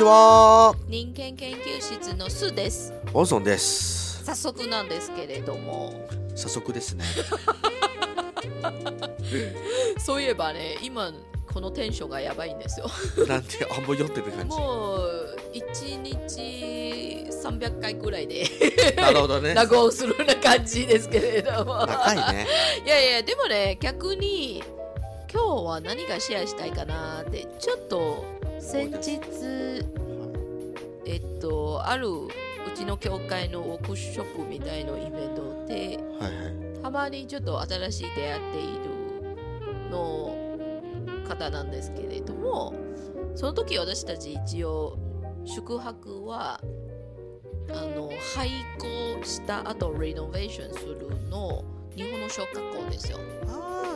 ちは。人間研究室のスですオンソンです。早速なんですけれども早速ですね。そういえばね今このテンションがやばいんですよなんて、あ、もう酔ってる感じ？もう1日300回ぐらいで なるほどね。ラゴをするような感じですけれども高いね。いやいやでもね逆に今日は何がシェアしたいかなってちょっと先日えっとあるうちの教会のワークショップみたいなイベントではいはい。たまにちょっと新しい出会っているの方なんですけれどもその時私たち一応宿泊はあの廃校した後リノベーションするの日本の小学校ですよ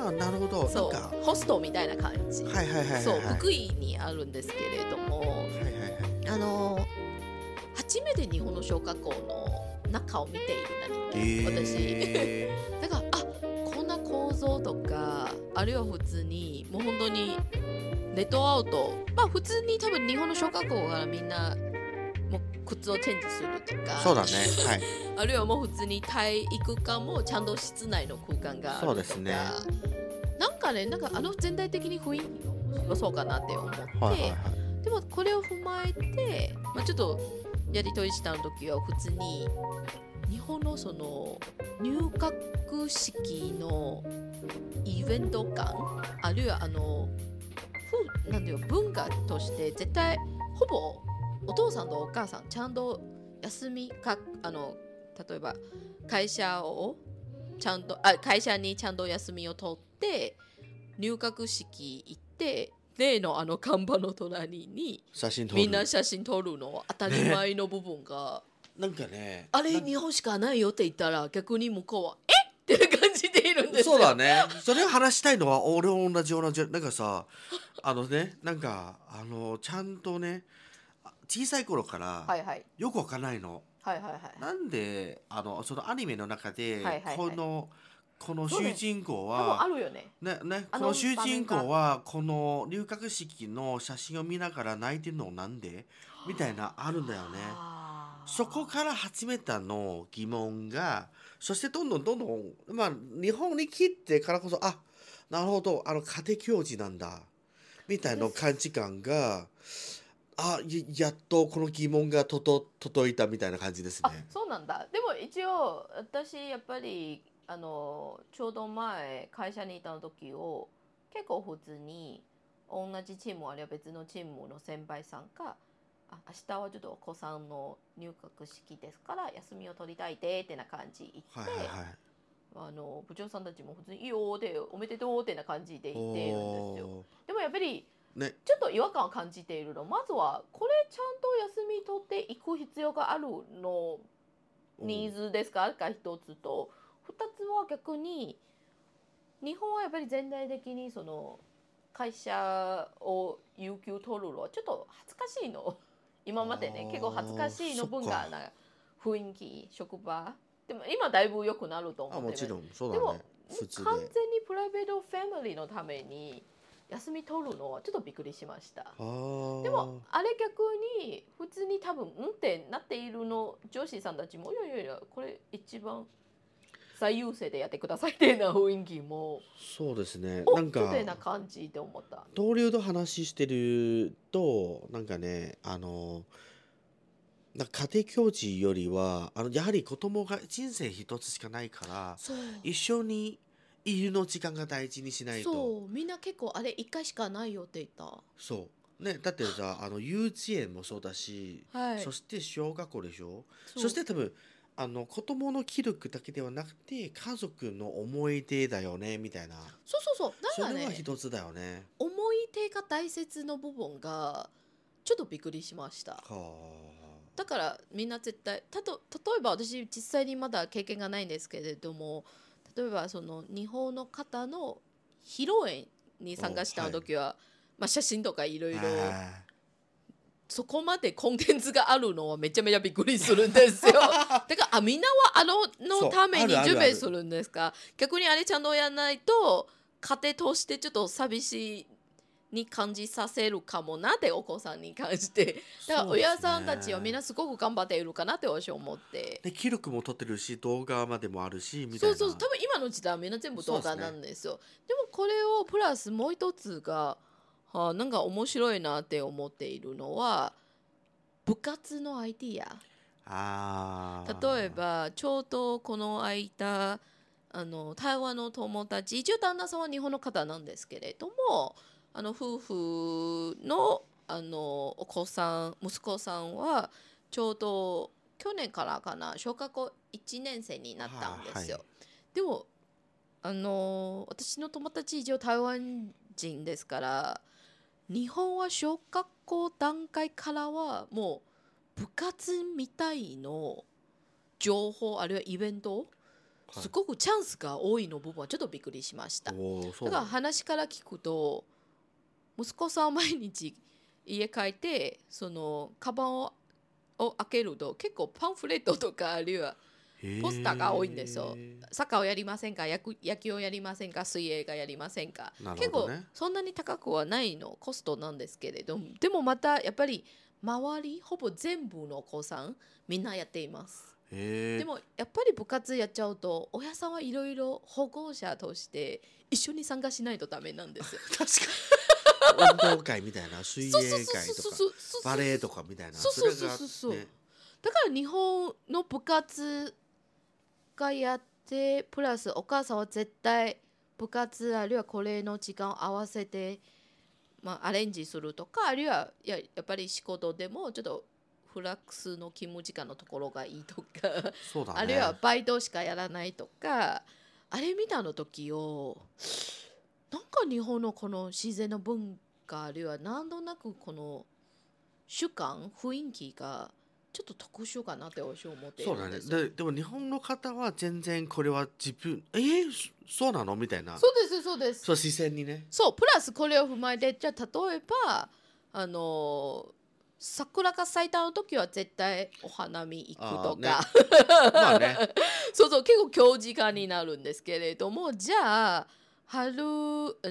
ああ、なるほど。そ。うホストみたいな感じ、はいはいはいはいはい。そうはい福井にあるんですけれどもはいはい。あの初めて日本の小学校の中を見ている何か、私え だからあこんな構造とかあるいは普通にもう本当にネットアウトまあ普通に多分日本の小学校からみんな靴をチェンジするとかー、そうだね。はい。あるいはもう普通に体育館もちゃんと室内の空間があるとかそうですねなんかねなんかあの全体的に雰囲気がそうかなって思って、はいはいはい。でもこれを踏まえて、まあ、ちょっとやり取りした時は普通に日本のその入学式のイベント感あるいはあのふなんていうの文化として絶対ほぼお父さんとお母さんちゃんと休みかあの例えば会社をちゃんとあ会社にちゃんと休みを取って入学式行って例のあの看板の隣に写真撮る。みんな写真撮るの当たり前の部分が、なんかね。あれ日本しかないよって言ったら逆に向こうは「えっ!」って感じでいるんですよそうだね。それを話したいのは、俺も同じ同じ。なんかさ。あのね、なんか、あの、ちゃんとね。小さい頃から。はいはい。よくわかんないの。はいはいはい。なんであのそのアニメの中で、はいはいはい。このこの主人公多分はあるよね。ねねこの主人公はこの入学式の写真を見ながら泣いてるのなんで？みたいなあるんだよね。あ。ーそこから始めたの疑問がそしてどんどんどんどんまあ日本に来てからこそあなるほどあの家庭教師なんだ。みたいな感じ感があややっとこの疑問がとと届いたみたいな感じですあね。そうなんだでも一応私やっぱりあのちょうど前会社にいた時を結構普通に同じチームあるいは別のチームの先輩さんが「あ明日はちょっとお子さんの入学式ですから休みを取りたいで」ってな感じ言って、はいはいはい。あの部長さんたちも普通に「いいよ」で「おめでとう」ってな感じで言っているんですよ。おでもやっぱりーね。ちょっと違和感を感じているの。まずはこれちゃんと休み取っていく必要があるの。ニーズですか？が一つと。二つは逆に日本はやっぱり全体的にその会社を有給取るのはちょっと恥ずかしいの。今までね結構恥ずかしいの文化な雰囲気職場。でも今だいぶ良くなると思ってあもちろんそうでもだねで。完全にプライベートファミリーのために休み取るのはちょっとびっくりしました。でもあれ逆に普通に多分うんってなっているの上司さんたちもいやいやいやこれ一番最優先でやってくださいっていうような雰囲気もそうですねなんかてな感じで思った。同僚と話してるとなんかねあの家庭教師よりはあのやはり子供が人生一つしかないから一緒にいるの時間が大事にしないとそうみんな結構あれ一回しかないよって言った。そうねだってさ あの幼稚園もそうだし、はい。そして小学校でしょ？そうそして多分あの子供の気力だけではなくて家族の思い出だよねみたいなそうそうそうそれはなんかね一つだよね。思い出が大切の部分がちょっとびっくりしました。はだからみんな絶対たと例えば私実際にまだ経験がないんですけれども例えばその日本の方の披露宴に参加した時は、まあ、写真とかいろいろあそこまでコンテンツがあるのはめちゃめちゃびっくりするんですよ。だからあみんなはあののために準備するんですか？逆にあれちゃんとやらないと家庭としてちょっと寂しいに感じさせるかもなってお子さんに関して。だから親さんたちはみんなすごく頑張っているかなって私は思って。で記録も撮ってるし動画までもあるしみたいな。そうそう多分今の時代はみんな全部動画なんですよ。でもこれをプラスもう一つが、はあ、なんか面白いなって思っているのは部活のアイディアあー。例えばちょうどこの間あの台湾の友達一応旦那さんは日本の方なんですけれどもあの夫婦のあのお子さん息子さんはちょうど去年からかな小学校1年生になったんですよ。はでもあの私の友達以上台湾人ですから日本は小学校段階からはもう部活みたいの情報あるいはイベントはいすごくチャンスが多いの部分はちょっとびっくりしました。だから話から聞くと息子さんは毎日家帰ってそのカバンをを開けると結構パンフレットとかあるいはポスターが多いんですよ。へサッカーをやりませんか？野球をやりませんか？水泳がやりませんか、なる結構そんなに高くはないのコストなんですけれども。でもまたやっぱり周りほぼ全部のお子さんみんなやっています。でもやっぱり部活やっちゃうと親さんはいろいろ保護者として一緒に参加しないとダメなんですよ。確かに運動会みたいな水泳会とかバレエとかみたいなそうそうそうそうそう。れがねだから日本の部活がやってプラスお母さんは絶対部活あるいはこれの時間を合わせて、まあ、アレンジするとかあるいはいややっぱり仕事でもちょっとフラックスの勤務時間のところがいいとか、そうだね。あるいはバイトしかやらないとかあれ見たの時をなんか日本のこの自然の文化あるいは何となくこの習慣雰囲気がちょっと特殊かなって私は思っていそうだね。でででも日本の方は全然これは自分えー、そそうなの？みたいな。そうですそうです。そう視線にね。そうプラスこれを踏まえてじゃあ例えばあの桜が咲いたの時は絶対お花見行くとか、あ まあね。そうそう結構長時間になるんですけれどもじゃあ春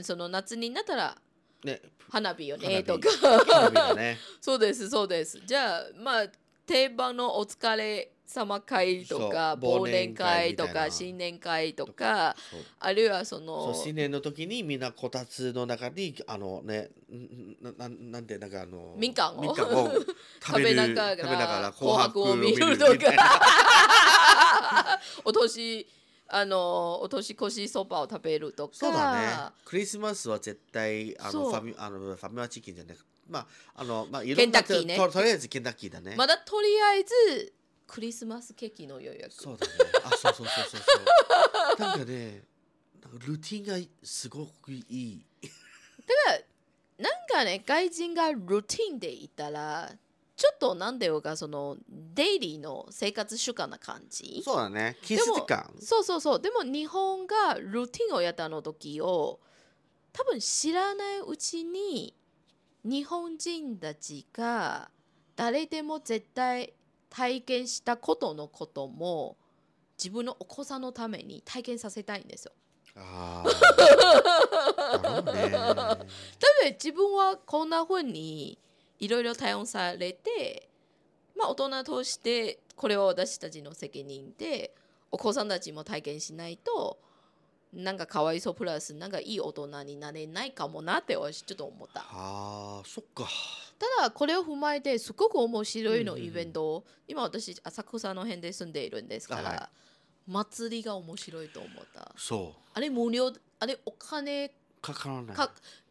その夏になったらね。花火よねとか。ね。そうですそうです。じゃあまあ定番のお疲れ様会とか忘年会とか新年会とかあるいはそそのう新年の時にみんなこたつの中にあのねんなななんてなんかあのみかんを。みかんを 食べる食べながらら紅白を見るとか。お年あのお年越しそばを食べるとか。そうだね。クリスマスは絶対あのファミあのファミマチキンじゃなくまああのまあケンタッキーね。ととりあえずケンタッキーだね。まだとりあえずクリスマスケーキの予約。そうだね。あそうそうそうそうそう。なんかねなんかルーティンがすごくいい。なんかね外人がルーティンでいたらちょっとなんだよかそのデイリーの生活習慣な感じ？そうだね。キス時間。そうそうそう。でも日本がルーティンをやったの時を多分知らないうちに日本人たちが誰でも絶対体験したことのことも自分のお子さんのために体験させたいんですよ。あ ね。多分自分はこんな風にいろいろ対応されてまあ大人としてこれは私たちの責任でお子さんたちも体験しないとなんかかわいそうプラスなんかいい大人になれないかもなって私ちょっと思った。あーそっか。ただこれを踏まえてすごく面白いのうんうんうん。イベントを今私浅草の辺で住んでいるんですから、あは祭りが面白いと思った。そう。あれ無料あれお金かからない。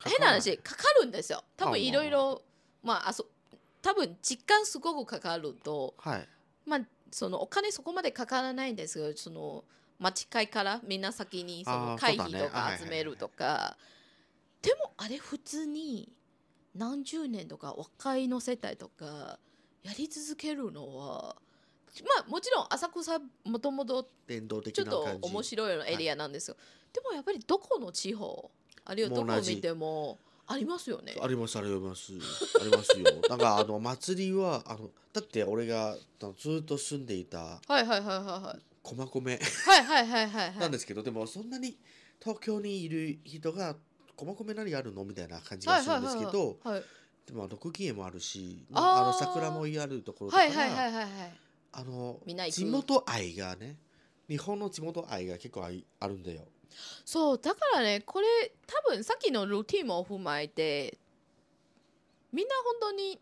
変な話かかるんですよ。多あ分いろいろまああそ多分時間すごくかかるとはい。まあそのお金そこまでかからないんですけどその町会からみんな先にそあの会費とかはいはいはい集めるとかでもあれ普通に何十年とか若いの世帯とかやり続けるのはまあもちろん浅草もともとちょっと面白いのエリアなんですよ、でもやっぱりどこの地方あるいはどこ見てもありますよね。ありますあります。ありますよ。なんかあの祭りはあのだって俺がずっと住んでいたはいはいはいはいはい。駒込。はいはいはいはいはないんですけど、でもそんなに東京にいる人が細々何あるのみたいな感じがするんですけど、はいでも六義園もあるしあの桜もあるところとかはいはいはいはいはい。あの地元愛がね日本の地元愛が結構あるんだよ。そうだからねこれ多分さっきのルーティンも踏まえてみんな本当に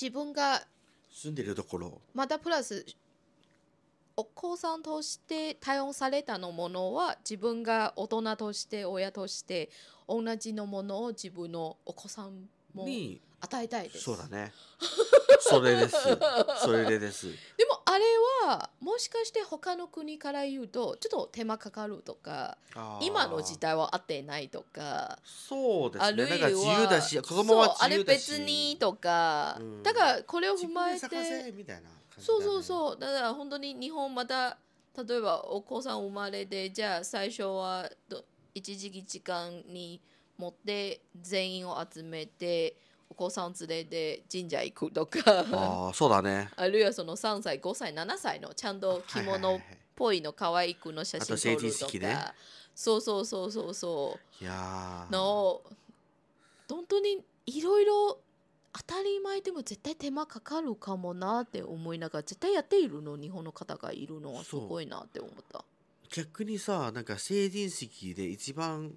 自分が住んでるところ。またプラスお子さんとして対応されたのものは自分が大人として親として同じのものを自分のお子さんもに与えたいです。そうだね。それです。それです。でもあれはもしかして他の国から言うとちょっと手間かかるとか今の時代は合ってないとかそうですね。あるいは自由だし子供はそうあれ。別にとか、うんだからこれを自踏まえてそうそうそうだから本当に日本また例えばお子さん生まれてじゃあ最初はど一時期時間に持って全員を集めてお子さん連れて神社行くとか。ああそうだね。あるいはその3歳5歳7歳のちゃんと着物っぽいの可愛くの写真撮るとか。そうそうそうそうそう。いやー。の本当にいろいろ当たり前でも絶対手間かかるかもなって思いながら絶対やっているの日本の方がいるのはすごいなって思った。逆にさなんか成人式で一番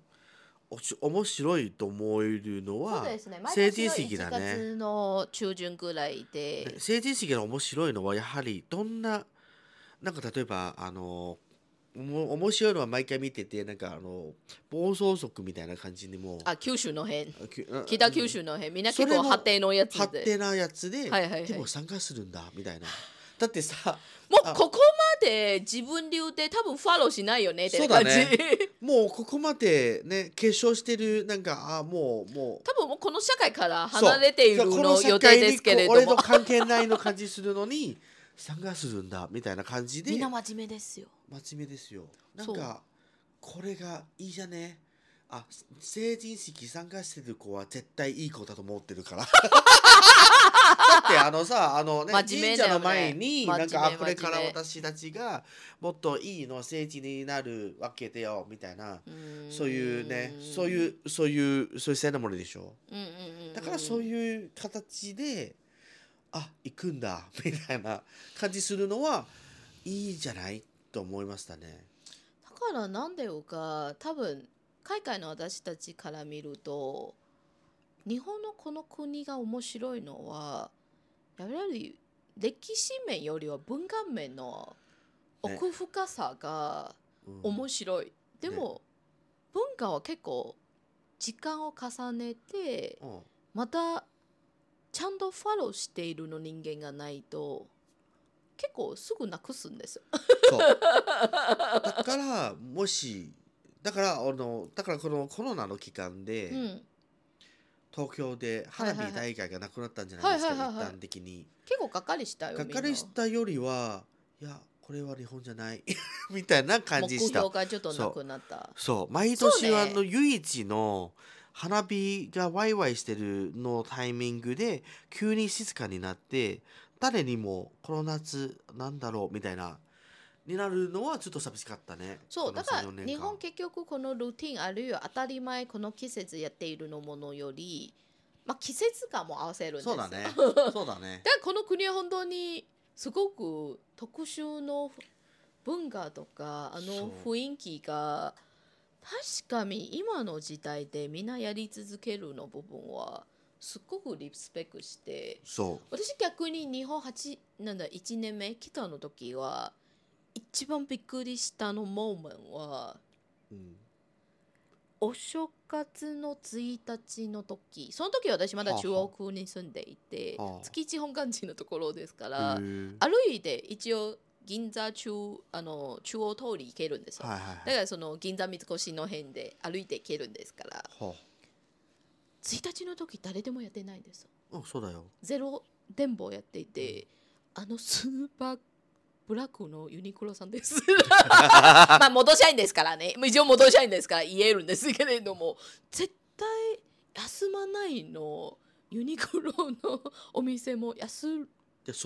おし面白いと思えるのは成人式だ1ね。月の中旬ぐらいで、成人式の面白いのはやはりどんななんか例えばあの面白いのは毎回見ててなんかあの暴走族みたいな感じにもあ九州の辺。北九州の辺。みんな結構発展のやつで。発展なやつで、はいはいはい。でも参加するんだみたいなだってさあもうここまで自分流で多分フォローしないよねって感じ、そうだもうここまでね結晶してるなんかあもうもう。多分もうこの社会から離れているの予定ですけれどこう俺とも関係ないの感じするのに 参加するんだみたいな感じで。みんな真面目ですよ。真面目ですよ。なんかこれがいいじゃね？あ成人式参加してる子は絶対いい子だと思ってるから。だ ってあのさあのね真面目だよね。神社の前に真面目なんかあこれから真面目。私たちがもっといいの聖地になるわけだよみたいな。うん。そういうねそういうそういうそういうセレモニーでしょ？うんうんうんうん。だからそういう形であ行くんだ みたいな感じするのはいいじゃないと思いましたね。だからなんでよか多分海外の私たちから見ると日本のこの国が面白いのはやはり歴史面よりは文化面の奥深さがうん。面白い、でも、文化は結構時間を重ねてうん。またちゃんとフォローしているの人間がないと結構すぐなくすんですよ。だからもしだからあのだからこのコロナの期間で、うん、東京で花火大会がなくなったんじゃないですか、はいはいはいはい一般的に。結構がっかりしたよ。がっかりしたよりはいやこれは日本じゃない みたいな感じした。がちょっとなくなった。そう毎年はあの唯一の花火がワイワイしてるのタイミングで急に静かになって誰にもこの夏なんだろうみたいなになるのはちょっと寂しかったね。そうだから3 4年間。日本結局このルーティンあるいは当たり前この季節やっているのものより、まあ、季節感も合わせるんですよ。そうだね。だ かそうだね。らこの国は本当にすごく特殊の文化とかあの雰囲気が確かに今の時代でみんなやり続けるの部分はすっごくリスペクトしてそ私逆に日本8なんだ1年目来たの時は一番びっくりしたのモーメンはう。うん。お正月の1日の時。その時私まだ中央区に住んでいてはあ。築地本願寺のところですから歩いて一応銀座中あの中央通り行けるんですよ、はいはいはい。だからその銀座三越の辺で歩いて行けるんですから。は1日の時誰でもやってないんですよ。あ、うんそうだよ。ゼロ電報やっていて、あのスーパーブラックのユニクロさんです。まあ元社員ですからね。一応元社員ですから言えるんですけれども、絶対休まないのユニクロのお店も休。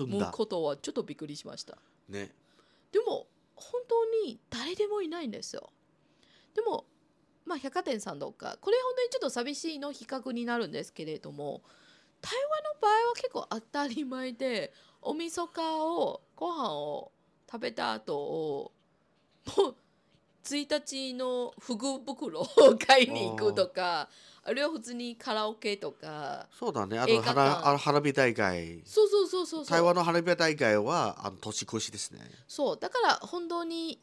むことはちょっとびっくりしました。ね。でも本当に誰でもいないんですよ。でもまあ、百貨店さんとかこれ本当にちょっと寂しいの比較になるんですけれども台湾の場合は結構当たり前でおみそかをご飯を食べた後をもう1日の福袋を買いに行くとかあるいは普通にカラオケとかそうだね。あの花あの花火大会。そうそうそうそう。そう台湾の花火大会はあの年越しですね。そう。だから本当に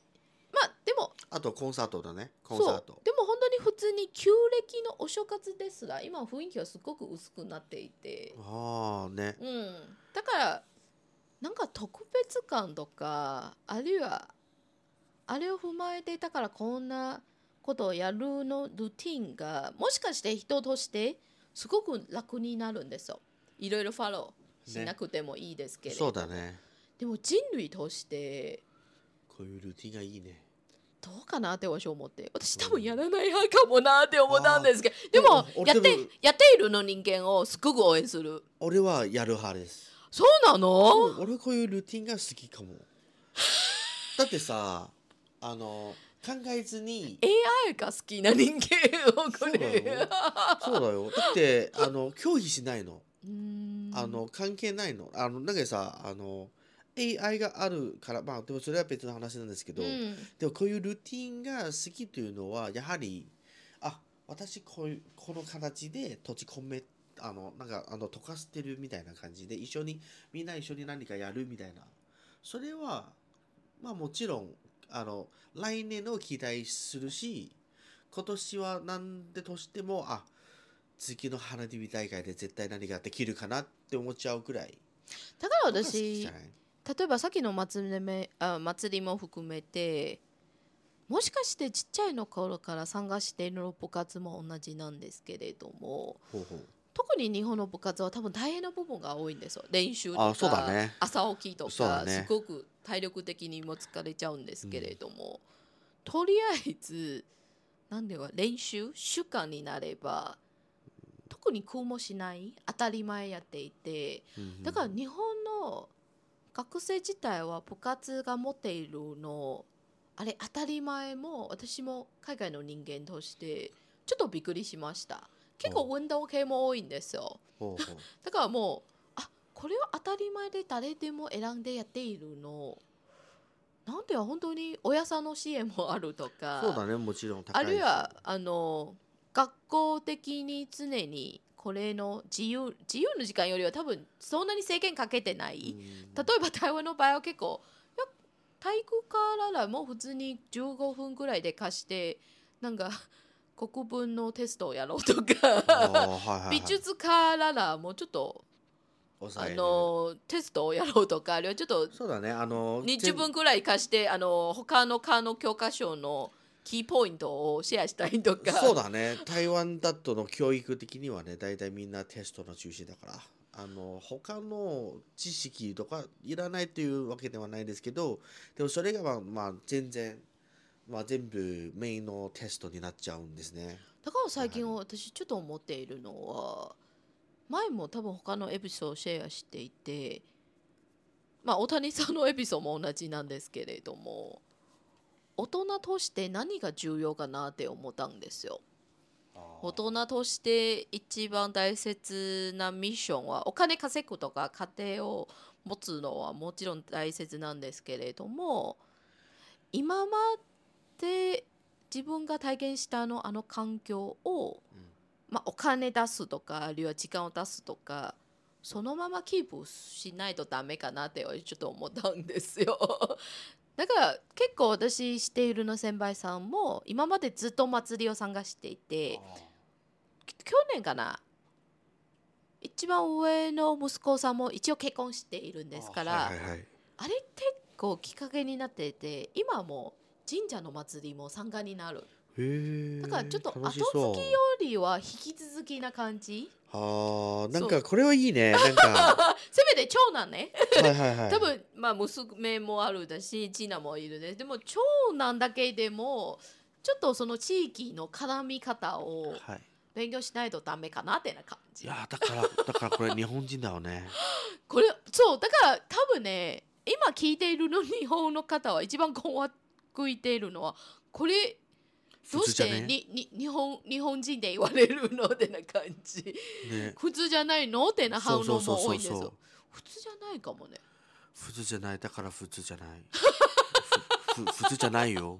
まあでもあとコンサートだね。コンサート。でも本当に普通に旧暦のお正月ですら今雰囲気はすごく薄くなっていて、ああね。うん、だからなんか特別感とかあるいはあれを踏まえてだからこんなことをやるのルーティンがもしかして人としてすごく楽になるんですよ。いろいろフォローしなくてもいいですけれど、そうだね。でも人類としてこういうルーティンがいいね。どうかなって私は思って。私多分やらない派かもなって思ったんですけど。でもやってやっているの人間をすごく応援する。俺はやる派ですそうなの？うん俺こういうルーティンが好きかも。だってさあの考えずに AI が好きな人間をこそうだれよそうだよ。だって あの拒否しないの。あの関係ないの。あのなんかさあの AI があるからまあでもそれは別の話なんですけど、うん。でもこういうルーティンが好きというのはやはりあ私こういうこの形で閉じ込めあのなんかあの溶かしてるみたいな感じで一緒にみんな一緒に何かやるみたいな。それはまあもちろんあの来年を期待するし今年は何でとしてもあ次の花火大会で絶対何ができるかなって思っちゃうくらい。だから私例えばさっきの祭りめあ祭りも含めてもしかしてちっちゃいの頃から参加している部活も同じなんですけれども特に日本の部活は多分大変な部分が多いんですよ。練習とかあそうだね。朝起きとか、ね。すごく体力的にも疲れちゃうんですけれども、とりあえずなんでは練習習慣になれば特に苦もしない当たり前やっていてうんうん。だから日本の学生自体は部活が持っているのあれ当たり前も私も海外の人間としてちょっとびっくりしました結構運動系も多いんですよ。だからもうあこれは当たり前で誰でも選んでやっているの。なんて本当に親さんの支援もあるとか。そうだねもちろん高いあるいはあの学校的に常にこれの自由自由の時間よりは多分そんなに制限かけてない、うん。例えば台湾の場合は結構体育からも普通に15分ぐらいで貸してなんか国文のテストをやろうとか。美術からもうちょっとあのテストをやろうとかあるいはちょっとそうだね。あの日分ぐらい貸してあの他の科の教科書のキーポイントをシェアしたりとか。そうだね。台湾だとの教育的にはね大体みんなテストの中心だから。あの他の知識とかいらないというわけではないですけどでもそれがまあ、まあ、全然、まあ、全部メインのテストになっちゃうんですね。だから最近私ちょっと思っているのは前も多分他のエピソードをシェアしていてまあ大谷さんのエピソードも同じなんですけれども大人として何が重要かなって思ったんですよ。大人として一番大切なミッションはお金稼ぐとか家庭を持つのはもちろん大切なんですけれども今まで自分が体験したあのあの環境を、うん。まあ、お金出すとかあるいは時間を出すとかそのままキープしないとダメかなってちょっと思ったんですよ。だから結構私しているの先輩さんも今までずっと祭りを参加していて去年かな一番上の息子さんも一応結婚しているんですからあ,、はいはいはい。れ結構きっかけになっていて今も神社の祭りも参加になる。だからちょっと後付きよりは引き続きな感じ？あーなんかこれはいいね。なんか。せめて長男ね。はいはいはい。多分まあ娘もあるだし次男もいるねでも長男だけでもちょっとその地域の絡み方をはい。勉強しないとダメかなってな感いじやーだからだからこれ日本人だよね。これそうだから多分ね今聞いているの日本の方は一番困惑いているのはこれどうして？にに日本日本人で言われるのってな感じ。ね。普通じゃないの？ってな反応も多いんですそうそうよ普通じゃないかもね。普通じゃないだから普通じゃない。普通じゃないよ。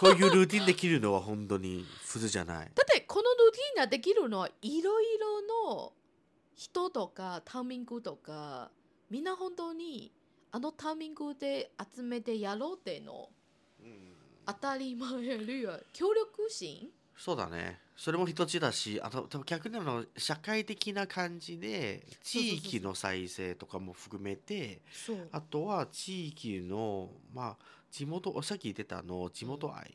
こういうルーティンできるのは本当に普通じゃない。だってこのルーティンができるのはいろいろの人とかタイミングとかみんな本当にあのタイミングで集めてやろうっての当たり前あるいは協力心？そうだね。それも一つだしあと多分逆にあの社会的な感じで地域の再生とかも含めてあとは地域のまあ地元さっき言ってたあの地元愛。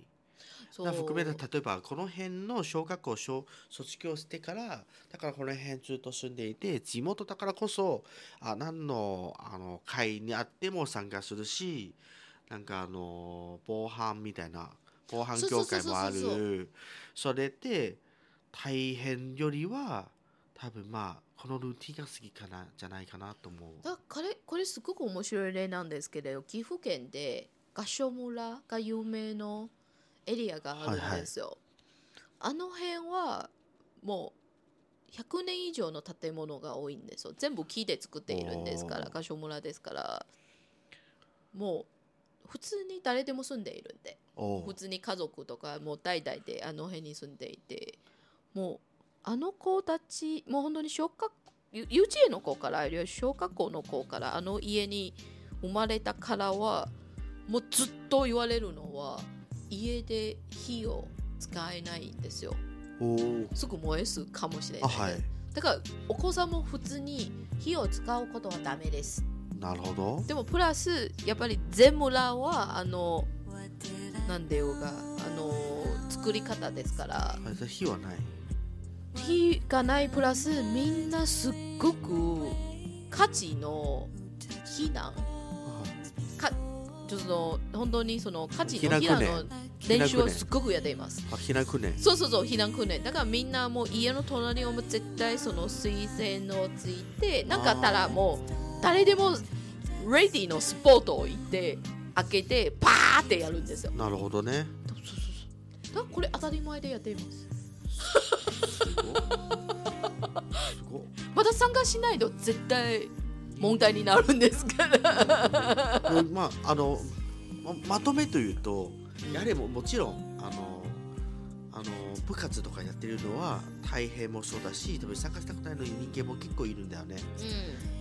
そう。が含めて例えばこの辺の小学校小卒業してからだからこの辺ずっと住んでいて地元だからこそあ何のあの会にあっても参加するしなんかあの防犯みたいな防犯協会もあるそれで大変よりは多分まあこのルーティンが好きかなじゃないかなと思う。だこれこれすごく面白い例なんですけれど岐阜県で合掌村が有名のエリアがあるんですよ。あの辺はもう100年以上の建物が多いんですよ。全部木で作っているんですから合掌村ですからもう普通に誰でも住んでいるんで。普通に家族とかもう代々であの辺に住んでいて。もうあの子たちもう本当に小学ゆ幼稚園の子からあるいは小学校の子からあの家に生まれたからはもうずっと言われるのは家で火を使えないんですよ。すぐ燃えすかもしれない。はい。だからお子さんも普通に火を使うことはダメですなるほど。でもプラスやっぱり全村はあのなんでようがあの作り方ですから。火はない。火がないプラスみんなすっごく価値の避難。かちょっと本当にその価値の避難の練習をすっごくやっています。あ、避難訓練。そうそうそう避難訓練だからみんなもう家の隣をも絶対その水栓をついてなんかあったらもう誰でもレディのスポットを行って開けてパーってやるんですよ。なるほどね。そうそうそう。だこれ当たり前でやっています。また参加しないと絶対問題になるんですから。うんまああのままとめというとやはりももちろんあのあの部活とかやってるのは大変もそうだし多分参加したくないのに人間も結構いるんだよね。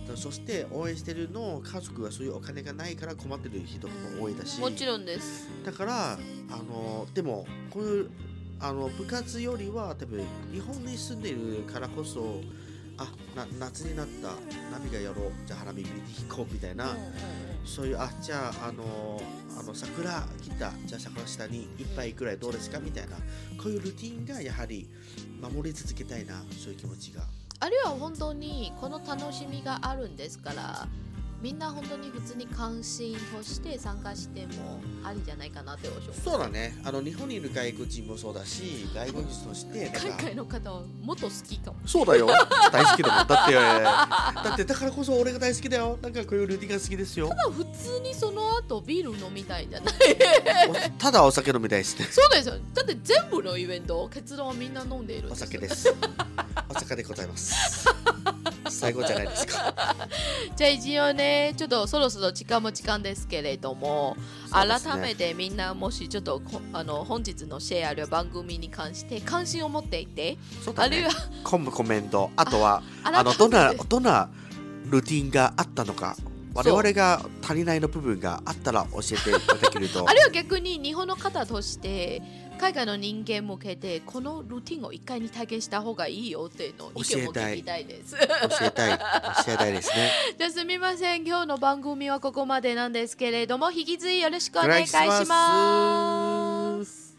うそして応援してるの家族はそういうお金がないから困ってる人も多いだし。んもちろんです。だからあのでもこういうあの部活よりは多分日本に住んでいるからこそあな夏になった波がやろうじゃあ花火見に行こうみたいな、そういうあじゃああのあの桜来たじゃあ桜下に一杯くらいどうですかみたいなこういうルーティンがやはり守り続けたいなそういう気持ちがあるいは本当にこの楽しみがあるんですからみんな本当に普通に関心として参加してもありじゃないかなってそうだね。あの日本にいる外国人もそうだし外国人としてなんか海外の方はもっと好きかも。そうだよ。大好きだもん。だってだってだからこそ俺が大好きだよ。なんかこういうルーティンが好きですよ。ただ普通にその後ビール飲みたいんじゃない。おただお酒飲みたいですね。そうですよ。だって全部のイベント結論はみんな飲んでいるんお酒です。お酒でございます最後じゃないですか。じゃあ一応ねちょっとそろそろ時間も時間ですけれども、ね。改めてみんなもしちょっとこあの本日のシェアあるいは番組に関して関心を持っていて、ね。あるいはコメント。あとはああのどんなどんなルーティンがあったのか我々が足りないの部分があったら教えていただけると。あるいは逆に日本の方として海外の人間向けてこのルーティンを一回に体験した方がいいよっていうのを意見も聞きたいです。教えたい。教えたいですね。じゃあすみません。今日の番組はここまでなんですけれども引き続きよろしくお願いしお願いします。